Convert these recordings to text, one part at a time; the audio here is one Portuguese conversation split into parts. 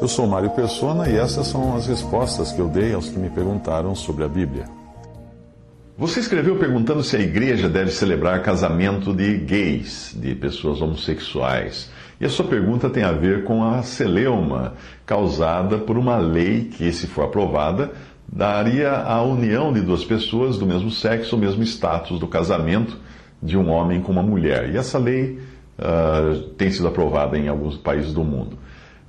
Eu sou Mário Persona e essas são as respostas que eu dei aos que me perguntaram sobre a Bíblia. Você escreveu perguntando se a igreja deve celebrar casamento de gays, de pessoas homossexuais. E a sua pergunta tem a ver com a celeuma causada por uma lei que, se for aprovada, daria a união de duas pessoas do mesmo sexo, o mesmo status do casamento de um homem com uma mulher. E essa lei uh, tem sido aprovada em alguns países do mundo.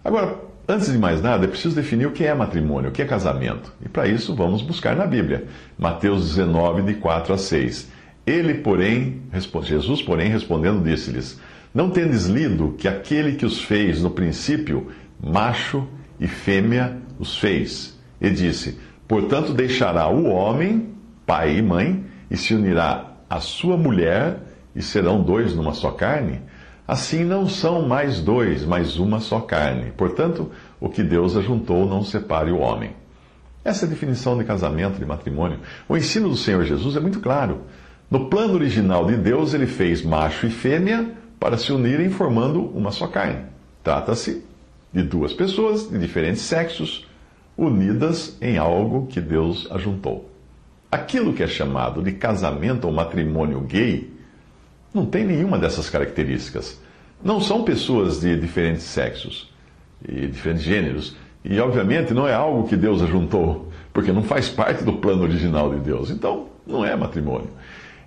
Agora, Antes de mais nada, é preciso definir o que é matrimônio, o que é casamento. E para isso vamos buscar na Bíblia. Mateus 19, de 4 a 6. Ele, porém, Jesus, porém, respondendo, disse-lhes: Não tendes lido que aquele que os fez no princípio, macho e fêmea os fez? E disse: Portanto, deixará o homem, pai e mãe, e se unirá à sua mulher, e serão dois numa só carne? Assim não são mais dois, mas uma só carne. Portanto, o que Deus ajuntou não separe o homem. Essa é a definição de casamento, de matrimônio. O ensino do Senhor Jesus é muito claro. No plano original de Deus, ele fez macho e fêmea para se unirem formando uma só carne. Trata-se de duas pessoas de diferentes sexos unidas em algo que Deus ajuntou. Aquilo que é chamado de casamento ou matrimônio gay não tem nenhuma dessas características. Não são pessoas de diferentes sexos e diferentes gêneros. E, obviamente, não é algo que Deus ajuntou, porque não faz parte do plano original de Deus. Então, não é matrimônio.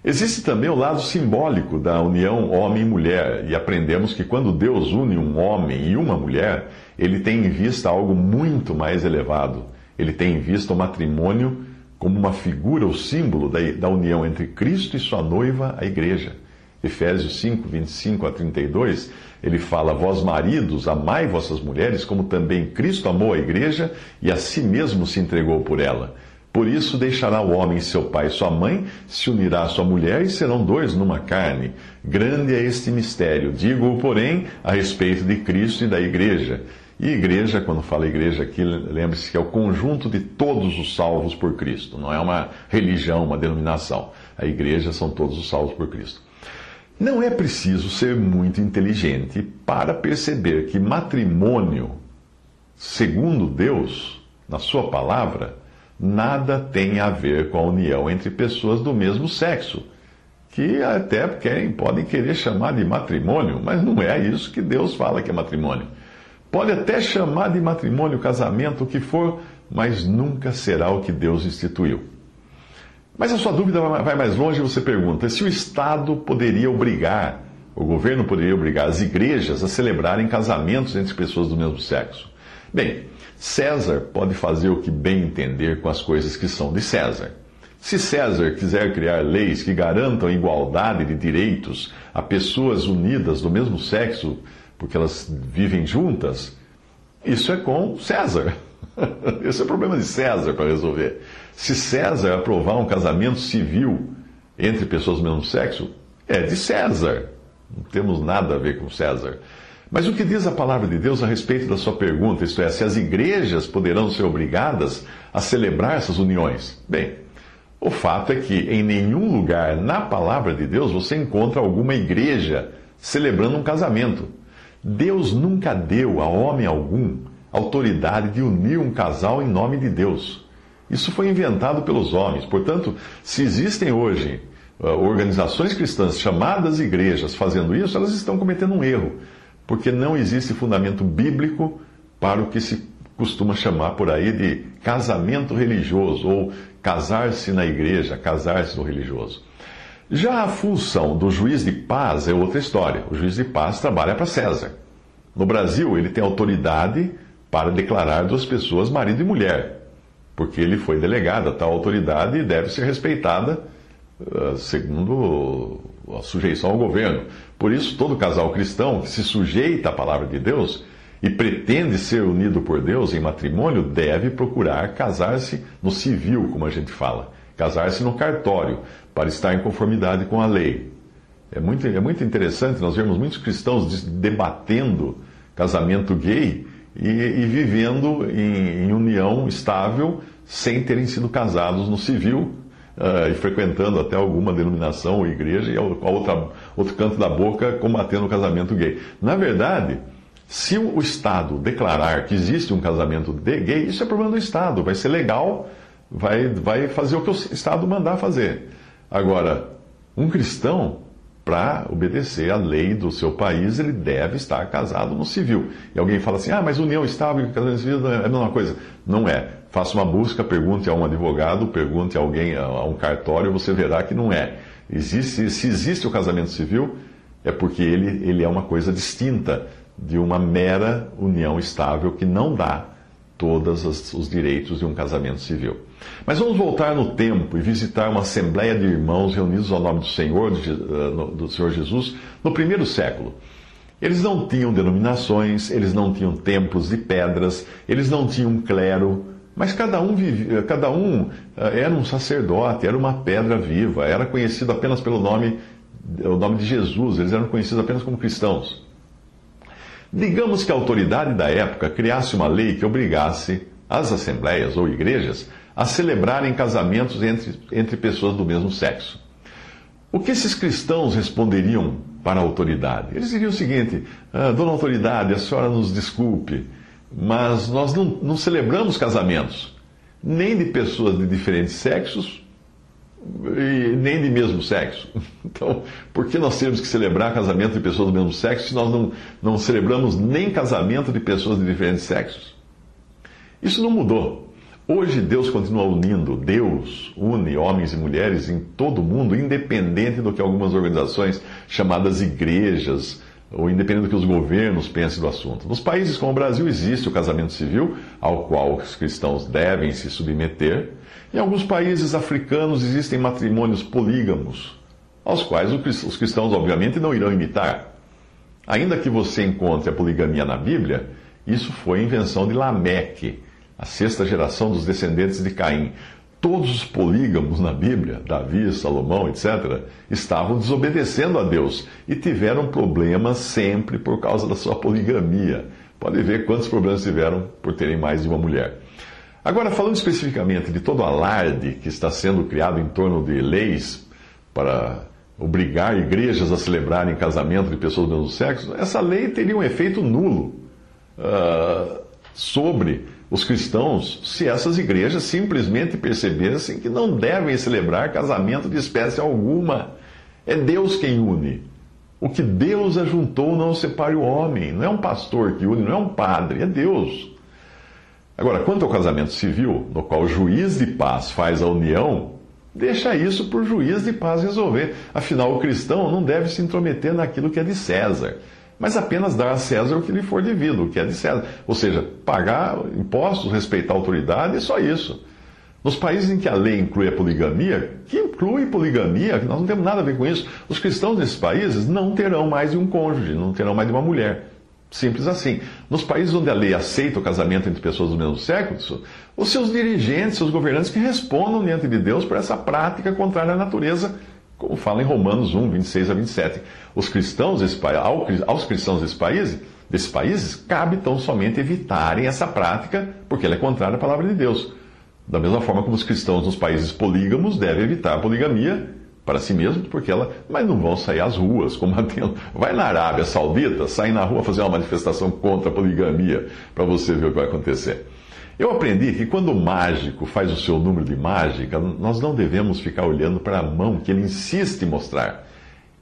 Existe também o lado simbólico da união homem e mulher, e aprendemos que quando Deus une um homem e uma mulher, ele tem em vista algo muito mais elevado. Ele tem em vista o matrimônio como uma figura ou símbolo da, da união entre Cristo e sua noiva, a igreja. Efésios 5, 25 a 32, ele fala: Vós maridos, amai vossas mulheres, como também Cristo amou a igreja e a si mesmo se entregou por ela. Por isso deixará o homem seu pai e sua mãe, se unirá à sua mulher e serão dois numa carne. Grande é este mistério. Digo-o, porém, a respeito de Cristo e da igreja. E igreja, quando fala igreja aqui, lembre-se que é o conjunto de todos os salvos por Cristo, não é uma religião, uma denominação. A igreja são todos os salvos por Cristo. Não é preciso ser muito inteligente para perceber que matrimônio, segundo Deus, na Sua palavra, nada tem a ver com a união entre pessoas do mesmo sexo, que até querem, podem querer chamar de matrimônio, mas não é isso que Deus fala que é matrimônio. Pode até chamar de matrimônio, casamento, o que for, mas nunca será o que Deus instituiu. Mas a sua dúvida vai mais longe você pergunta: se o Estado poderia obrigar, o governo poderia obrigar as igrejas a celebrarem casamentos entre pessoas do mesmo sexo? Bem, César pode fazer o que bem entender com as coisas que são de César. Se César quiser criar leis que garantam igualdade de direitos a pessoas unidas do mesmo sexo, porque elas vivem juntas, isso é com César. Esse é o problema de César para resolver. Se César aprovar um casamento civil entre pessoas do mesmo sexo, é de César. Não temos nada a ver com César. Mas o que diz a palavra de Deus a respeito da sua pergunta, isto é, se as igrejas poderão ser obrigadas a celebrar essas uniões? Bem, o fato é que em nenhum lugar na palavra de Deus você encontra alguma igreja celebrando um casamento. Deus nunca deu a homem algum autoridade de unir um casal em nome de Deus. Isso foi inventado pelos homens. Portanto, se existem hoje uh, organizações cristãs chamadas igrejas fazendo isso, elas estão cometendo um erro, porque não existe fundamento bíblico para o que se costuma chamar por aí de casamento religioso ou casar-se na igreja, casar-se no religioso. Já a função do juiz de paz é outra história. O juiz de paz trabalha para César. No Brasil, ele tem autoridade para declarar duas pessoas marido e mulher, porque ele foi delegado a tal autoridade e deve ser respeitada uh, segundo a sujeição ao governo. Por isso, todo casal cristão que se sujeita à palavra de Deus e pretende ser unido por Deus em matrimônio deve procurar casar-se no civil, como a gente fala, casar-se no cartório, para estar em conformidade com a lei. É muito, é muito interessante, nós vemos muitos cristãos debatendo casamento gay e, e vivendo em, em, união estável sem terem sido casados no civil uh, e frequentando até alguma denominação ou igreja e a outra, outro canto da boca combatendo o casamento gay. Na verdade, Se o Estado declarar que existe um casamento de gay, isso é problema do Estado, vai ser legal, vai, vai fazer o que o Estado mandar fazer. Agora, um cristão, para obedecer à lei do seu país, ele deve estar casado no civil. E alguém fala assim: ah, mas união estável e casamento civil é a mesma coisa. Não é. Faça uma busca, pergunte a um advogado, pergunte a alguém, a um cartório, você verá que não é. Existe, se existe o casamento civil, é porque ele, ele é uma coisa distinta de uma mera união estável que não dá todos os direitos de um casamento civil. Mas vamos voltar no tempo e visitar uma assembleia de irmãos reunidos ao nome do Senhor, eh, do Senhor Jesus, no primeiro século. Eles não tinham denominações, eles não tinham templos de pedras, eles não tinham clero, mas cada um, vivia, cada um eh, era um sacerdote, era uma pedra viva, era conhecido apenas pelo nome, o nome de Jesus, eles eram conhecidos apenas como cristãos. Digamos que a autoridade da época criasse uma lei que obrigasse as assembleias ou igrejas a celebrarem casamentos entre, entre pessoas do mesmo sexo. O que esses cristãos responderiam para a autoridade? Eles diriam o seguinte: ah, Dona Autoridade, a senhora nos desculpe, mas nós não, não celebramos casamentos, nem de pessoas de diferentes sexos, e nem de mesmo sexo. Então, por que nós temos que celebrar casamento de pessoas do mesmo sexo se nós não, não celebramos nem casamento de pessoas de diferentes sexos? Isso não mudou. Hoje Deus continua unindo, Deus une homens e mulheres em todo o mundo, independente do que algumas organizações chamadas igrejas, ou independente do que os governos pensem do assunto. Nos países como o Brasil existe o casamento civil, ao qual os cristãos devem se submeter. Em alguns países africanos existem matrimônios polígamos, aos quais os cristãos, obviamente, não irão imitar. Ainda que você encontre a poligamia na Bíblia, isso foi invenção de Lameque, a sexta geração dos descendentes de Caim. Todos os polígamos na Bíblia, Davi, Salomão, etc., estavam desobedecendo a Deus e tiveram problemas sempre por causa da sua poligamia. Pode ver quantos problemas tiveram por terem mais de uma mulher. Agora, falando especificamente de todo o alarde que está sendo criado em torno de leis para obrigar igrejas a celebrarem casamento de pessoas do mesmo sexo, essa lei teria um efeito nulo uh, sobre os cristãos se essas igrejas simplesmente percebessem que não devem celebrar casamento de espécie alguma. É Deus quem une. O que Deus ajuntou não separe o homem. Não é um pastor que une, não é um padre, é Deus. Agora, quanto ao casamento civil, no qual o juiz de paz faz a união, deixa isso para o juiz de paz resolver. Afinal, o cristão não deve se intrometer naquilo que é de César mas apenas dar a César o que lhe for devido, o que é de César. Ou seja, pagar impostos, respeitar a autoridade, é só isso. Nos países em que a lei inclui a poligamia, que inclui poligamia, nós não temos nada a ver com isso, os cristãos desses países não terão mais de um cônjuge, não terão mais de uma mulher. Simples assim. Nos países onde a lei aceita o casamento entre pessoas do mesmo sexo, os seus dirigentes, seus governantes que respondam diante de Deus por essa prática contrária à natureza como fala em Romanos 1, 26 a 27. Os cristãos aos cristãos desse país, desses países, cabe tão somente evitarem essa prática, porque ela é contrária à palavra de Deus. Da mesma forma como os cristãos nos países polígamos devem evitar a poligamia para si mesmos, porque ela. Mas não vão sair às ruas combatendo. Vai na Arábia Saudita, sai na rua fazer uma manifestação contra a poligamia, para você ver o que vai acontecer. Eu aprendi que quando o mágico faz o seu número de mágica, nós não devemos ficar olhando para a mão que ele insiste em mostrar,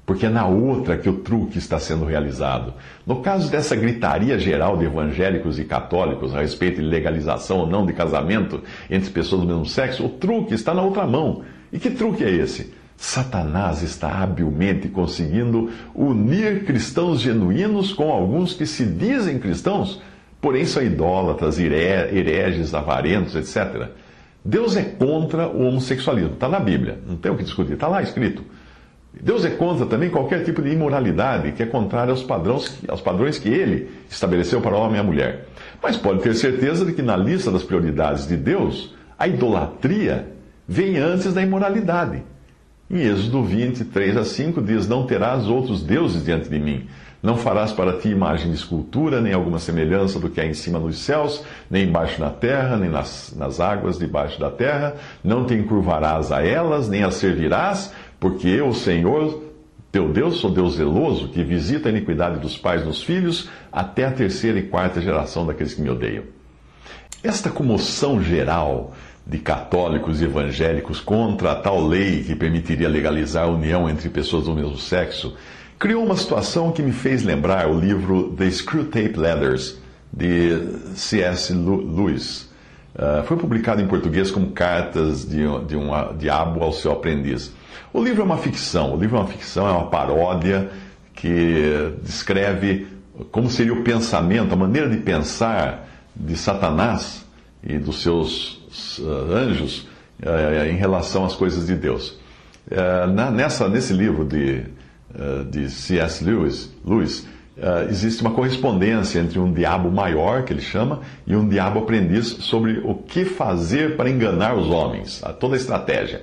porque é na outra que o truque está sendo realizado. No caso dessa gritaria geral de evangélicos e católicos a respeito de legalização ou não de casamento entre pessoas do mesmo sexo, o truque está na outra mão. E que truque é esse? Satanás está habilmente conseguindo unir cristãos genuínos com alguns que se dizem cristãos porém são idólatras, hereges, avarentos, etc. Deus é contra o homossexualismo. Está na Bíblia, não tem o que discutir, está lá escrito. Deus é contra também qualquer tipo de imoralidade que é contrária aos padrões, aos padrões que ele estabeleceu para o homem e a mulher. Mas pode ter certeza de que na lista das prioridades de Deus, a idolatria vem antes da imoralidade. Em Êxodo 23 a 5 diz: Não terás outros deuses diante de mim. Não farás para ti imagem de escultura, nem alguma semelhança do que há em cima nos céus, nem embaixo na terra, nem nas, nas águas debaixo da terra. Não te encurvarás a elas, nem as servirás, porque eu, o Senhor, Teu Deus, sou Deus zeloso, que visita a iniquidade dos pais nos filhos, até a terceira e quarta geração daqueles que me odeiam. Esta comoção geral de católicos e evangélicos contra a tal lei que permitiria legalizar a união entre pessoas do mesmo sexo criou uma situação que me fez lembrar o livro The Screwtape Letters, de C.S. Lewis. Uh, foi publicado em português como Cartas de, de um Diabo ao seu aprendiz. O livro é uma ficção, o livro é uma ficção, é uma paródia que descreve como seria o pensamento, a maneira de pensar de Satanás e dos seus anjos uh, em relação às coisas de Deus. Nessa, nesse livro de, de C.S. Lewis, Lewis existe uma correspondência entre um diabo maior, que ele chama, e um diabo aprendiz sobre o que fazer para enganar os homens, toda a estratégia.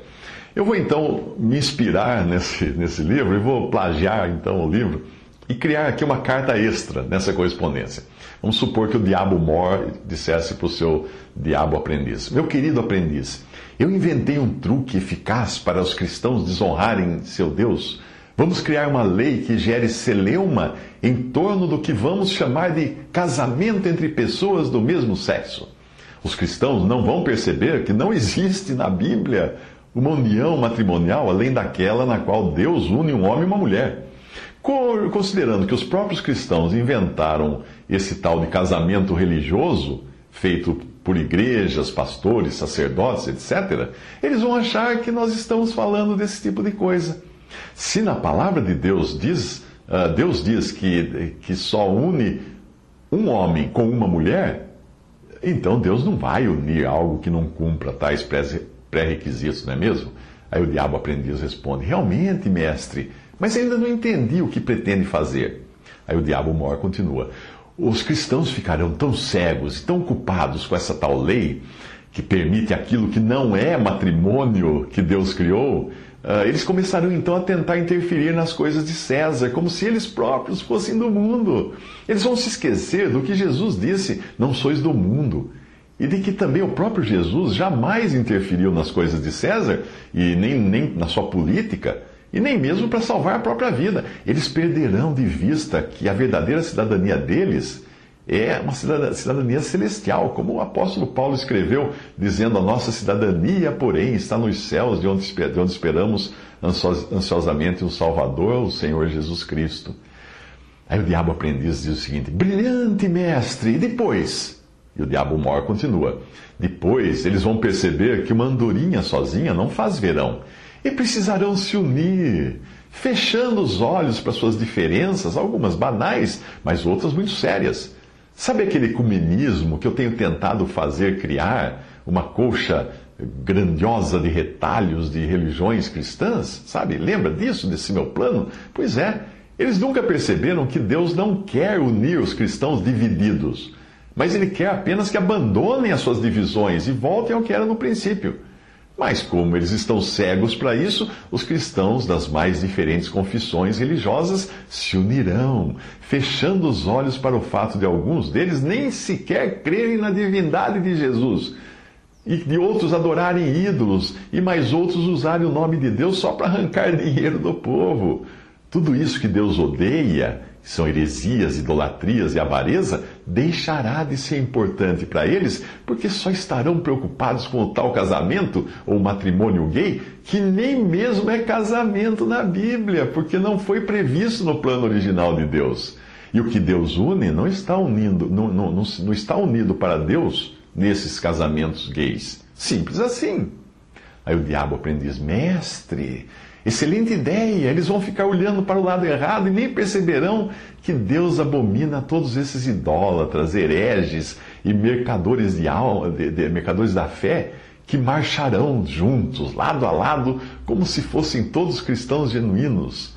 Eu vou então me inspirar nesse, nesse livro e vou plagiar então o livro e criar aqui uma carta extra nessa correspondência. Vamos supor que o diabo mor dissesse para o seu diabo aprendiz: Meu querido aprendiz, eu inventei um truque eficaz para os cristãos desonrarem seu Deus Vamos criar uma lei que gere celeuma em torno do que vamos chamar de casamento entre pessoas do mesmo sexo. Os cristãos não vão perceber que não existe na Bíblia uma união matrimonial além daquela na qual Deus une um homem e uma mulher. Considerando que os próprios cristãos inventaram esse tal de casamento religioso, feito por igrejas, pastores, sacerdotes, etc., eles vão achar que nós estamos falando desse tipo de coisa. Se na palavra de Deus diz, uh, Deus diz que, que só une um homem com uma mulher, então Deus não vai unir algo que não cumpra tais pré-requisitos, não é mesmo? Aí o diabo aprendiz responde: Realmente, mestre, mas ainda não entendi o que pretende fazer. Aí o diabo mor continua: Os cristãos ficarão tão cegos e tão ocupados com essa tal lei que permite aquilo que não é matrimônio que Deus criou Uh, eles começaram então a tentar interferir nas coisas de César, como se eles próprios fossem do mundo. Eles vão se esquecer do que Jesus disse: não sois do mundo. E de que também o próprio Jesus jamais interferiu nas coisas de César, e nem, nem na sua política, e nem mesmo para salvar a própria vida. Eles perderão de vista que a verdadeira cidadania deles é uma cidadania celestial, como o apóstolo Paulo escreveu, dizendo: A nossa cidadania, porém, está nos céus, de onde, de onde esperamos ansiosamente o Salvador, o Senhor Jesus Cristo. Aí o diabo aprendiz diz o seguinte: Brilhante mestre, e depois? E o diabo mor continua: Depois eles vão perceber que uma andorinha sozinha não faz verão, e precisarão se unir fechando os olhos para suas diferenças, algumas banais, mas outras muito sérias. Sabe aquele ecumenismo que eu tenho tentado fazer criar uma colcha grandiosa de retalhos de religiões cristãs? Sabe? Lembra disso, desse meu plano? Pois é, eles nunca perceberam que Deus não quer unir os cristãos divididos, mas Ele quer apenas que abandonem as suas divisões e voltem ao que era no princípio. Mas, como eles estão cegos para isso, os cristãos das mais diferentes confissões religiosas se unirão, fechando os olhos para o fato de alguns deles nem sequer crerem na divindade de Jesus, e de outros adorarem ídolos, e mais outros usarem o nome de Deus só para arrancar dinheiro do povo. Tudo isso que Deus odeia que são heresias, idolatrias e avareza, deixará de ser importante para eles, porque só estarão preocupados com o tal casamento ou matrimônio gay, que nem mesmo é casamento na Bíblia, porque não foi previsto no plano original de Deus. E o que Deus une não está unindo, não, não, não, não está unido para Deus nesses casamentos gays. Simples assim. Aí o diabo aprendiz, mestre, Excelente ideia! Eles vão ficar olhando para o lado errado e nem perceberão que Deus abomina todos esses idólatras, hereges e mercadores, de alma, de, de, mercadores da fé que marcharão juntos, lado a lado, como se fossem todos cristãos genuínos.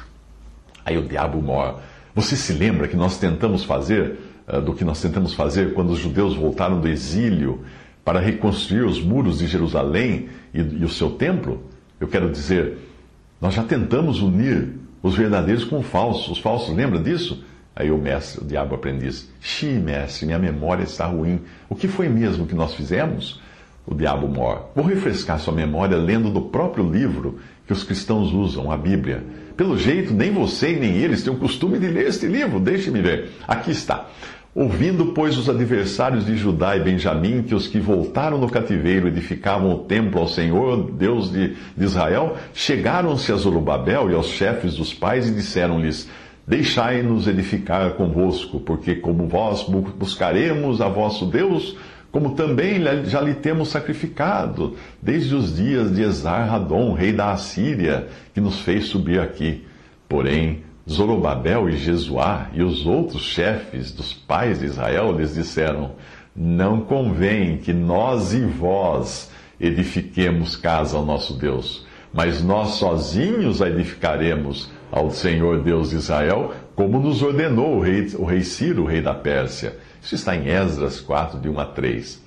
Aí o diabo mor. Você se lembra que nós tentamos fazer, uh, do que nós tentamos fazer quando os judeus voltaram do exílio para reconstruir os muros de Jerusalém e, e o seu templo? Eu quero dizer, nós já tentamos unir os verdadeiros com os falsos. Os falsos, lembra disso? Aí o mestre, o diabo aprendiz, Xi, mestre, minha memória está ruim. O que foi mesmo que nós fizemos? O diabo mor. Vou refrescar sua memória lendo do próprio livro que os cristãos usam, a Bíblia. Pelo jeito, nem você nem eles têm o costume de ler este livro. Deixe-me ver. Aqui está. Ouvindo, pois, os adversários de Judá e Benjamim que os que voltaram no cativeiro edificavam o templo ao Senhor, Deus de, de Israel, chegaram-se a Zorobabel e aos chefes dos pais e disseram-lhes: Deixai-nos edificar convosco, porque como vós buscaremos a vosso Deus, como também já lhe temos sacrificado, desde os dias de Esar-Hadon, rei da Assíria, que nos fez subir aqui. Porém, Zorobabel e Jesuá e os outros chefes dos pais de Israel lhes disseram: Não convém que nós e vós edifiquemos casa ao nosso Deus, mas nós sozinhos a edificaremos ao Senhor Deus de Israel, como nos ordenou o rei, o rei Ciro, o rei da Pérsia. Isso está em Esdras 4, de 1 a 3.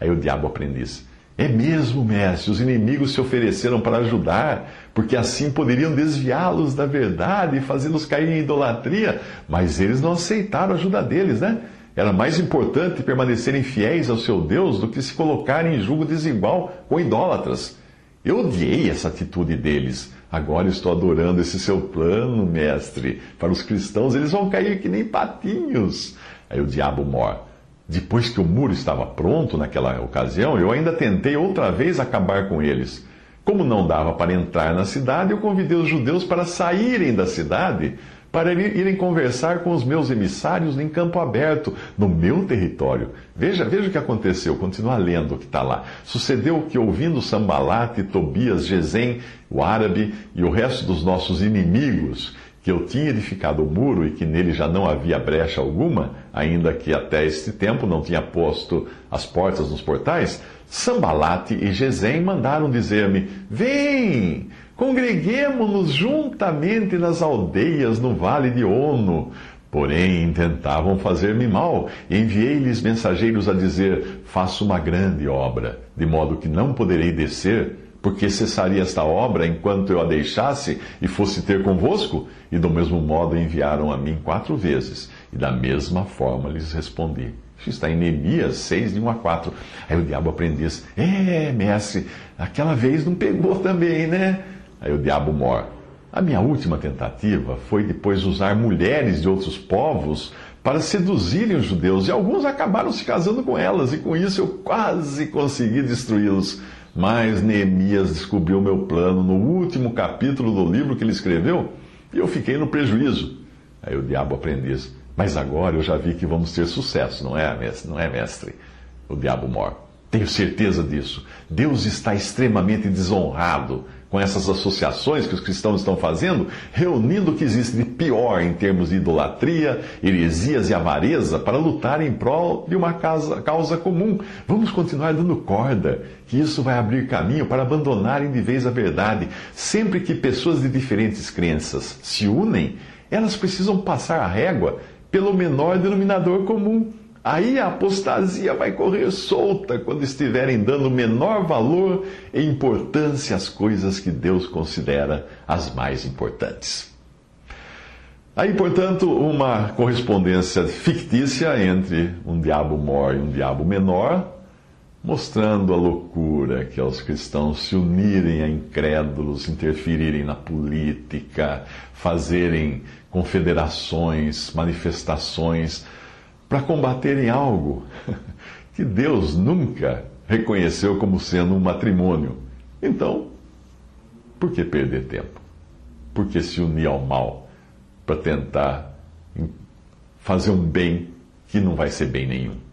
Aí o diabo aprendiz. É mesmo, mestre, os inimigos se ofereceram para ajudar, porque assim poderiam desviá-los da verdade e fazê-los cair em idolatria, mas eles não aceitaram a ajuda deles, né? Era mais importante permanecerem fiéis ao seu Deus do que se colocarem em julgo desigual com idólatras. Eu odiei essa atitude deles. Agora estou adorando esse seu plano, mestre. Para os cristãos, eles vão cair que nem patinhos. Aí o diabo mor. Depois que o muro estava pronto naquela ocasião, eu ainda tentei outra vez acabar com eles. Como não dava para entrar na cidade, eu convidei os judeus para saírem da cidade, para irem conversar com os meus emissários em campo aberto, no meu território. Veja, veja o que aconteceu, continua lendo o que está lá. Sucedeu que, ouvindo Sambalate, Tobias, Gesem, o árabe e o resto dos nossos inimigos, que eu tinha edificado o muro e que nele já não havia brecha alguma, ainda que até este tempo não tinha posto as portas nos portais, Sambalate e Gesem mandaram dizer-me: Vem, congreguemo-nos juntamente nas aldeias no vale de Ono. Porém, tentavam fazer-me mal. Enviei-lhes mensageiros a dizer: Faço uma grande obra, de modo que não poderei descer porque cessaria esta obra enquanto eu a deixasse e fosse ter convosco? E do mesmo modo enviaram a mim quatro vezes, e da mesma forma lhes respondi. Isso está em Neemias 6, de 1 a 4. Aí o diabo aprendiz, é, mestre, aquela vez não pegou também, né? Aí o diabo mor. A minha última tentativa foi depois usar mulheres de outros povos para seduzirem os judeus, e alguns acabaram se casando com elas, e com isso eu quase consegui destruí-los. Mas Neemias descobriu meu plano no último capítulo do livro que ele escreveu e eu fiquei no prejuízo. Aí o diabo aprendiz. Mas agora eu já vi que vamos ter sucesso, não é, mestre? Não é, mestre? O diabo mor. Tenho certeza disso. Deus está extremamente desonrado com essas associações que os cristãos estão fazendo, reunindo o que existe de pior em termos de idolatria, heresias e avareza para lutar em prol de uma causa, causa comum. Vamos continuar dando corda, que isso vai abrir caminho para abandonarem de vez a verdade. Sempre que pessoas de diferentes crenças se unem, elas precisam passar a régua pelo menor denominador comum. Aí a apostasia vai correr solta quando estiverem dando menor valor e importância às coisas que Deus considera as mais importantes. Aí, portanto, uma correspondência fictícia entre um diabo maior e um diabo menor, mostrando a loucura que é os cristãos se unirem a incrédulos, interferirem na política, fazerem confederações, manifestações para combaterem algo que Deus nunca reconheceu como sendo um matrimônio. Então, por que perder tempo? Por que se unir ao mal para tentar fazer um bem que não vai ser bem nenhum?